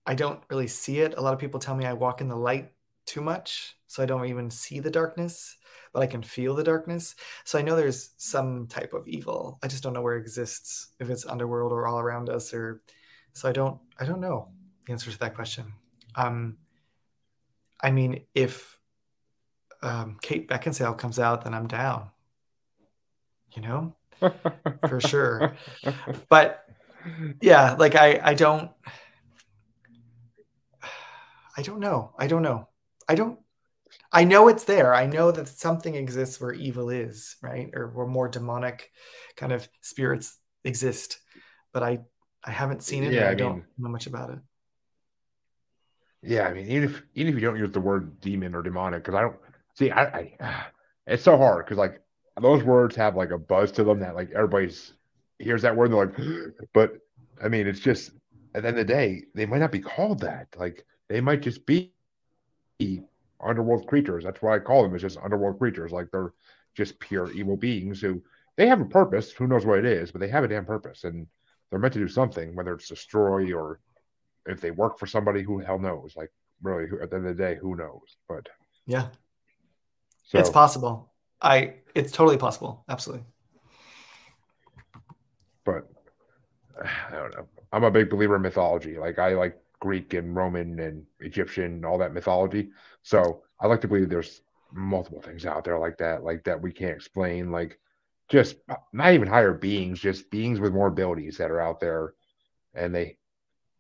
I don't really see it. A lot of people tell me I walk in the light too much, so I don't even see the darkness but I can feel the darkness. So I know there's some type of evil. I just don't know where it exists, if it's underworld or all around us, or so I don't I don't know the answer to that question. Um, I mean, if um, Kate Beckinsale comes out, then I'm down. You know, (laughs) for sure. But yeah, like I I don't (sighs) I don't know. I don't know. I don't I know it's there. I know that something exists where evil is, right? Or where more demonic kind of spirits exist. But I I haven't seen it. Yeah, I, I don't know much about it. Yeah, I mean, even if even if you don't use the word demon or demonic, because I don't see, I, I (sighs) it's so hard because like those words have like a buzz to them that like everybody's hears that word they're like, (gasps) but I mean, it's just at the end of the day, they might not be called that. Like they might just be underworld creatures. That's why I call them. It's just underworld creatures. Like they're just pure evil beings who they have a purpose. Who knows what it is, but they have a damn purpose, and they're meant to do something. Whether it's destroy or if they work for somebody, who hell knows? Like really, at the end of the day, who knows? But yeah, so, it's possible. I it's totally possible. Absolutely. But I don't know. I'm a big believer in mythology. Like I like Greek and Roman and Egyptian, all that mythology. So I like to believe there's multiple things out there like that, like that we can't explain, like just not even higher beings, just beings with more abilities that are out there, and they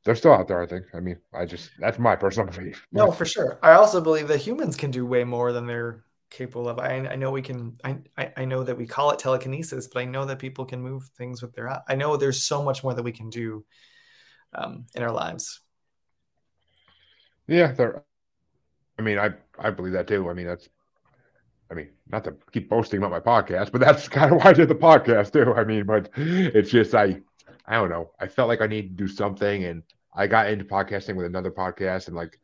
they're still out there. I think. I mean, I just that's my personal (laughs) belief. No, for sure. I also believe that humans can do way more than they're capable of. I, I know we can. I, I know that we call it telekinesis, but I know that people can move things with their. I know there's so much more that we can do um, in our lives. Yeah, there. I mean, I I believe that too. I mean, that's. I mean, not to keep boasting about my podcast, but that's (laughs) kind of why I did the podcast too. I mean, but it's just I, I don't know. I felt like I needed to do something, and I got into podcasting with another podcast and like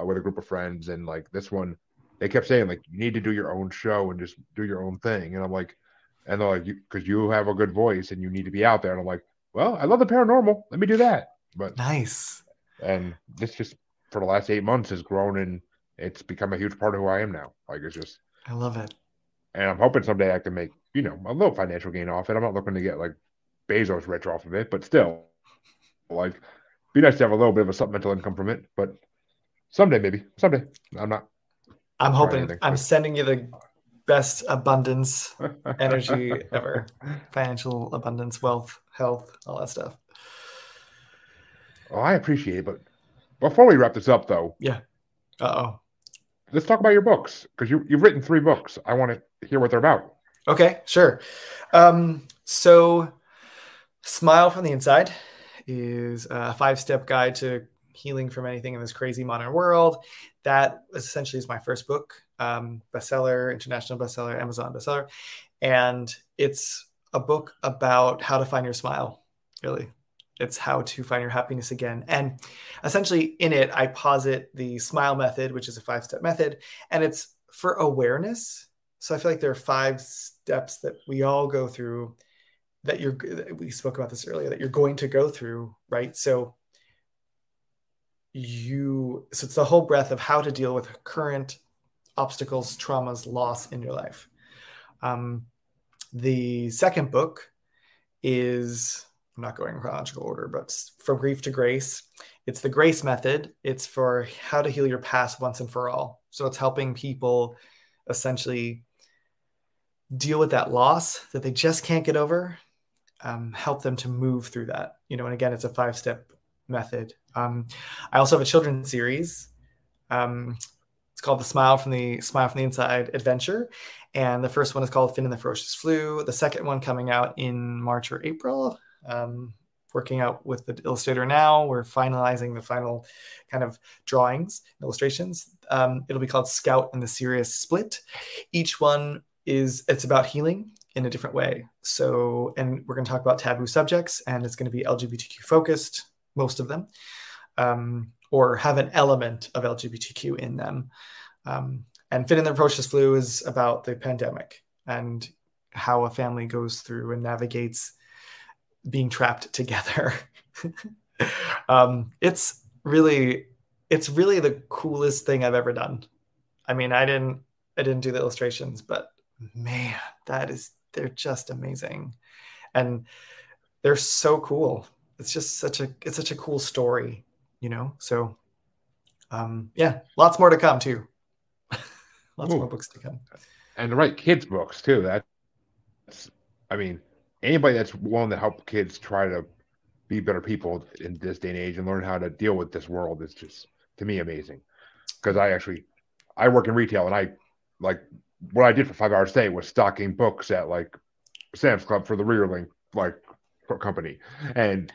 uh, with a group of friends, and like this one, they kept saying like you need to do your own show and just do your own thing, and I'm like, and they're like, because you, you have a good voice and you need to be out there, and I'm like, well, I love the paranormal. Let me do that. But nice. And this just for the last eight months has grown and it's become a huge part of who I am now. Like it's just I love it. And I'm hoping someday I can make, you know, a little financial gain off it. I'm not looking to get like Bezos rich off of it, but still like be nice to have a little bit of a supplemental income from it. But someday maybe. Someday. I'm not I'm hoping I'm sending you the best abundance (laughs) energy ever. Financial abundance, wealth, health, all that stuff. Oh, I appreciate it, but before we wrap this up, though, yeah. Uh oh. Let's talk about your books because you you've written three books. I want to hear what they're about. Okay, sure. Um, so, Smile from the Inside is a five step guide to healing from anything in this crazy modern world. That essentially is my first book, um, bestseller, international bestseller, Amazon bestseller, and it's a book about how to find your smile. Really, it's how to find your happiness again. And essentially, in it, I posit the SMILE method, which is a five step method, and it's for awareness. So I feel like there are five steps that we all go through that you're, we spoke about this earlier, that you're going to go through, right? So you so it's the whole breadth of how to deal with current obstacles, traumas, loss in your life. Um, the second book is I'm not going in chronological order, but from grief to grace. It's the grace method. It's for how to heal your past once and for all. So it's helping people essentially deal with that loss that they just can't get over, um, help them to move through that. You know, and again, it's a five step method. Um, I also have a children's series. Um, it's called the Smile from the Smile from the Inside Adventure, and the first one is called Finn and the Ferocious Flu. The second one coming out in March or April. Um, working out with the illustrator now. We're finalizing the final kind of drawings, illustrations. Um, it'll be called Scout and the Serious Split. Each one is it's about healing in a different way. So, and we're going to talk about taboo subjects, and it's going to be LGBTQ focused, most of them, um, or have an element of LGBTQ in them. Um, and Finn and the Ferocious Flu is about the pandemic and how a family goes through and navigates being trapped together. (laughs) um, it's really, it's really the coolest thing I've ever done. I mean, I didn't, I didn't do the illustrations, but man, that is, they're just amazing, and they're so cool. It's just such a, it's such a cool story, you know. So, um, yeah, lots more to come too. (laughs) lots Ooh. more books to come, and to write kids books too. That's, I mean, anybody that's willing to help kids try to be better people in this day and age and learn how to deal with this world is just to me amazing. Because I actually I work in retail and I like what I did for five hours a day was stocking books at like Sam's Club for the Readerlink like company. And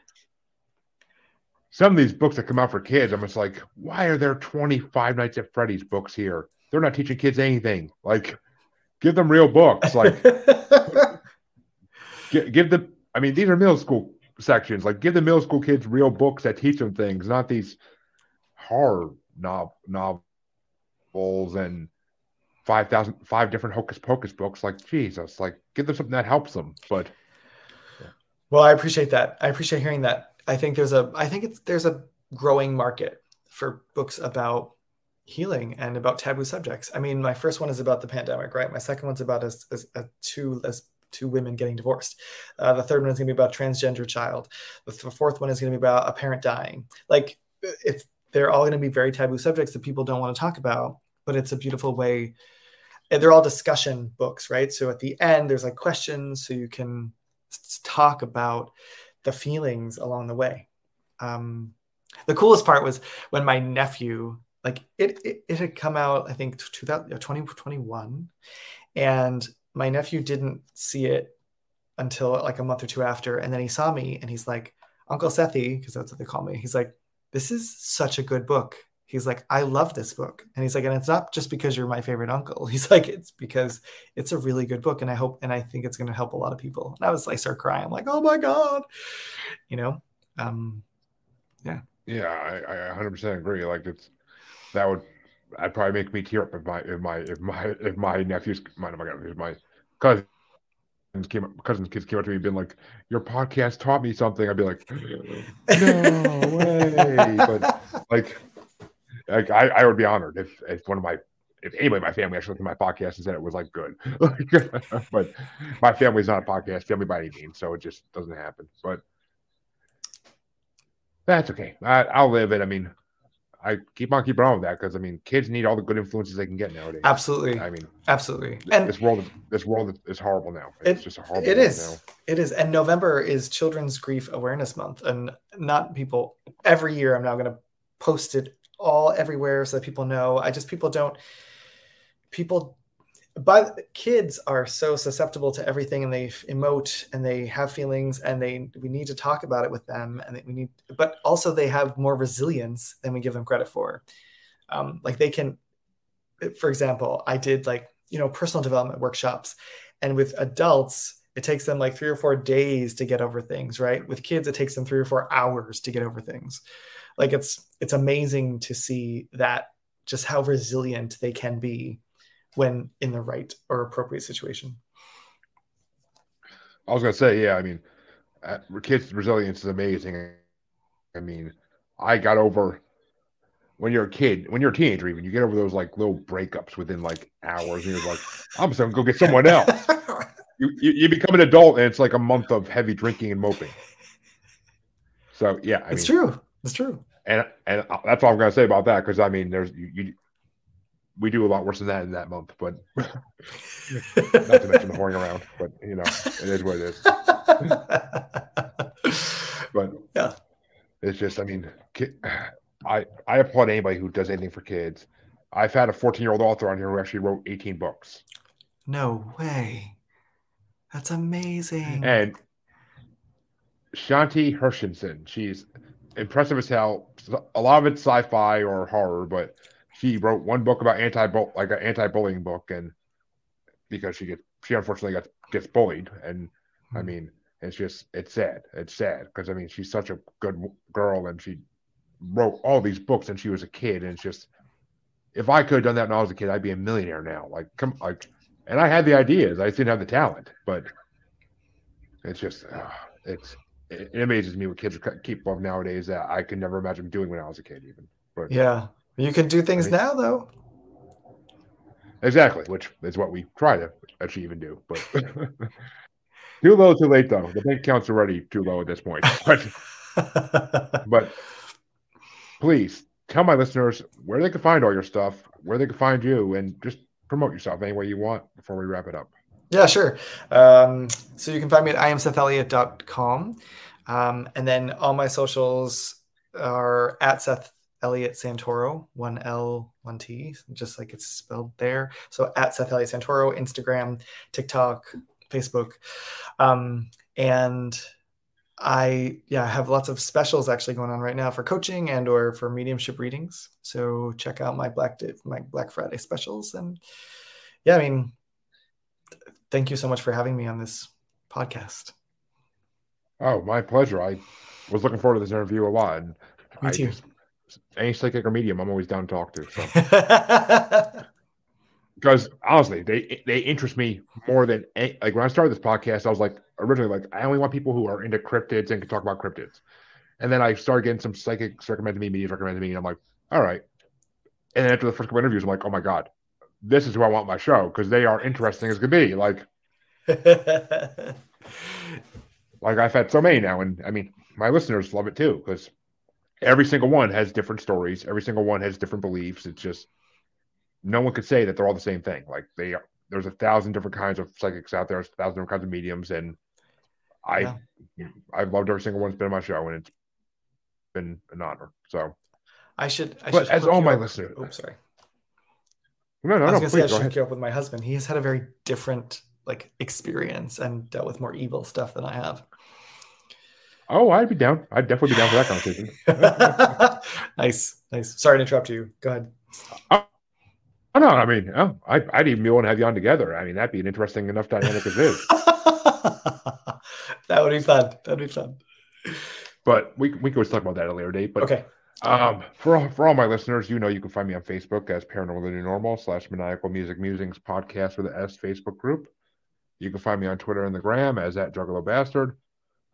some of these books that come out for kids, I'm just like, why are there 25 Nights at Freddy's books here? They're not teaching kids anything. Like, give them real books. Like, (laughs) give, give the I mean, these are middle school sections. Like, give the middle school kids real books that teach them things, not these horror no, novels and five thousand five different hocus pocus books. Like, Jesus, like, give them something that helps them. But yeah. well, I appreciate that. I appreciate hearing that. I think there's a I think it's there's a growing market for books about healing and about taboo subjects. I mean, my first one is about the pandemic, right? My second one's about as, as, as two as two women getting divorced. Uh, the third one is going to be about transgender child. The th- fourth one is going to be about a parent dying. Like it's they're all going to be very taboo subjects that people don't want to talk about, but it's a beautiful way. And they're all discussion books, right? So at the end, there's like questions, so you can talk about the feelings along the way. Um, the coolest part was when my nephew, like it, it, it had come out, I think 2021, and my nephew didn't see it until like a month or two after. And then he saw me and he's like, Uncle Sethi, because that's what they call me. He's like, this is such a good book. He's like, I love this book. And he's like, and it's not just because you're my favorite uncle. (laughs) He's like, it's because it's a really good book. And I hope, and I think it's going to help a lot of people. And I was like, start crying. I'm like, oh my God, you know? Um, yeah. Yeah, I, I 100% agree. Like it's, that would, I'd probably make me tear up if my, if my, if my, if my nephews, my, my, my cousins came up, cousins kids came up to me being like, "Your podcast taught me something." I'd be like, "No way!" But like, like I, I would be honored if if one of my if anybody in my family actually looked at my podcast and said it was like good. (laughs) (laughs) but my family's not a podcast family by any means, so it just doesn't happen. But that's okay. I, will live it. I mean, I keep on keeping on with that because I mean, kids need all the good influences they can get nowadays. Absolutely. I mean, absolutely. And this world, this world is horrible now. It's it, just a horrible. It is. Now. It is. And November is Children's Grief Awareness Month, and not people. Every year, I'm now going to post it all everywhere so that people know. I just people don't. People but kids are so susceptible to everything and they emote and they have feelings and they we need to talk about it with them and we need but also they have more resilience than we give them credit for um, like they can for example i did like you know personal development workshops and with adults it takes them like three or four days to get over things right with kids it takes them three or four hours to get over things like it's it's amazing to see that just how resilient they can be when in the right or appropriate situation. I was gonna say, yeah. I mean, uh, kids' resilience is amazing. I mean, I got over when you're a kid, when you're a teenager, even you get over those like little breakups within like hours, and you're like, I'm just gonna go get someone else. (laughs) you, you you become an adult, and it's like a month of heavy drinking and moping. So yeah, I it's mean, true. It's true. And and that's all I'm gonna say about that because I mean, there's you, you we do a lot worse than that in that month, but (laughs) not to mention the whoring around. But you know, it is what it is. (laughs) but yeah, it's just, I mean, I I applaud anybody who does anything for kids. I've had a 14 year old author on here who actually wrote 18 books. No way. That's amazing. And Shanti Hershenson, she's impressive as hell. A lot of it's sci-fi or horror, but she wrote one book about anti like an anti-bullying book, and because she gets she unfortunately gets gets bullied, and I hmm. mean it's just it's sad. It's sad because I mean she's such a good girl, and she wrote all these books and she was a kid, and it's just if I could have done that when I was a kid, I'd be a millionaire now. Like come like, and I had the ideas, I just didn't have the talent, but it's just uh, it's it, amazes me what kids capable of nowadays that I could never imagine doing when I was a kid, even. But yeah, you can do things I mean, now, though. Exactly, which is what we try to achieve and do. But (laughs) too low, too late, though. The bank account's already too low at this point. (laughs) But, but please tell my listeners where they can find all your stuff, where they can find you, and just promote yourself any way you want before we wrap it up. Yeah, sure. Um, so you can find me at iamsetheliot.com. Um, and then all my socials are at Seth Eliot Santoro, one L, one T, just like it's spelled there. So at Seth Eliot Santoro, Instagram, TikTok, Facebook. Um, and I yeah, have lots of specials actually going on right now for coaching and or for mediumship readings. So check out my Black Day, my Black Friday specials. And yeah, I mean, thank you so much for having me on this podcast. Oh, my pleasure. I was looking forward to this interview a lot. And Me too. Just, any psychic or medium, I'm always down to talk to. So. (laughs) because honestly, they they interest me more than any, like when I started this podcast. I was like originally like I only want people who are into cryptids and can talk about cryptids, and then I started getting some psychics recommended me, mediums recommended me, and I'm like, all right. And then after the first couple interviews, I'm like, oh my god, this is who I want my show because they are interesting as could be. Like, (laughs) like I've had so many now, and I mean, my listeners love it too because every single one has different stories. Every single one has different beliefs. It's just no one could say that they're all the same thing. Like they are, there's a thousand different kinds of psychics out there, a thousand different kinds of mediums, and I yeah. I've loved every single one that's been on my show, and it's been an honor. So I should. I but should as all my up. listeners, oh sorry. No, no, I was no. Gonna please, say I should you up with my husband. He has had a very different like experience and dealt with more evil stuff than I have. Oh, I'd be down. I'd definitely be down for that conversation. (laughs) (laughs) nice, nice. Sorry to interrupt you. Go ahead. Oh, no, I mean, oh, I, would even be willing to have you on together. I mean, that'd be an interesting enough dynamic as is. (laughs) that would be fun. That'd be fun. But we we could always talk about that at a later date. But okay. Um, for for all my listeners, you know you can find me on Facebook as Paranormal the New Normal slash Maniacal Music Musings Podcast with the S Facebook group. You can find me on Twitter and the Gram as at Juggalo Bastard,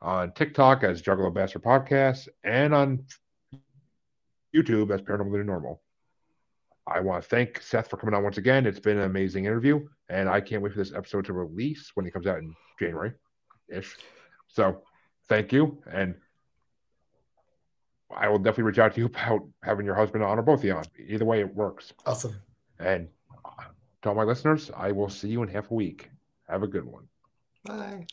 on TikTok as Juggalo Bastard Podcast, and on YouTube as Paranormal New Normal. I want to thank Seth for coming on once again. It's been an amazing interview, and I can't wait for this episode to release when it comes out in January ish. So thank you, and I will definitely reach out to you (laughs) about having your husband on or both of you on. Either way, it works. Awesome. And uh, to all my listeners, I will see you in half a week. Have a good one. Bye.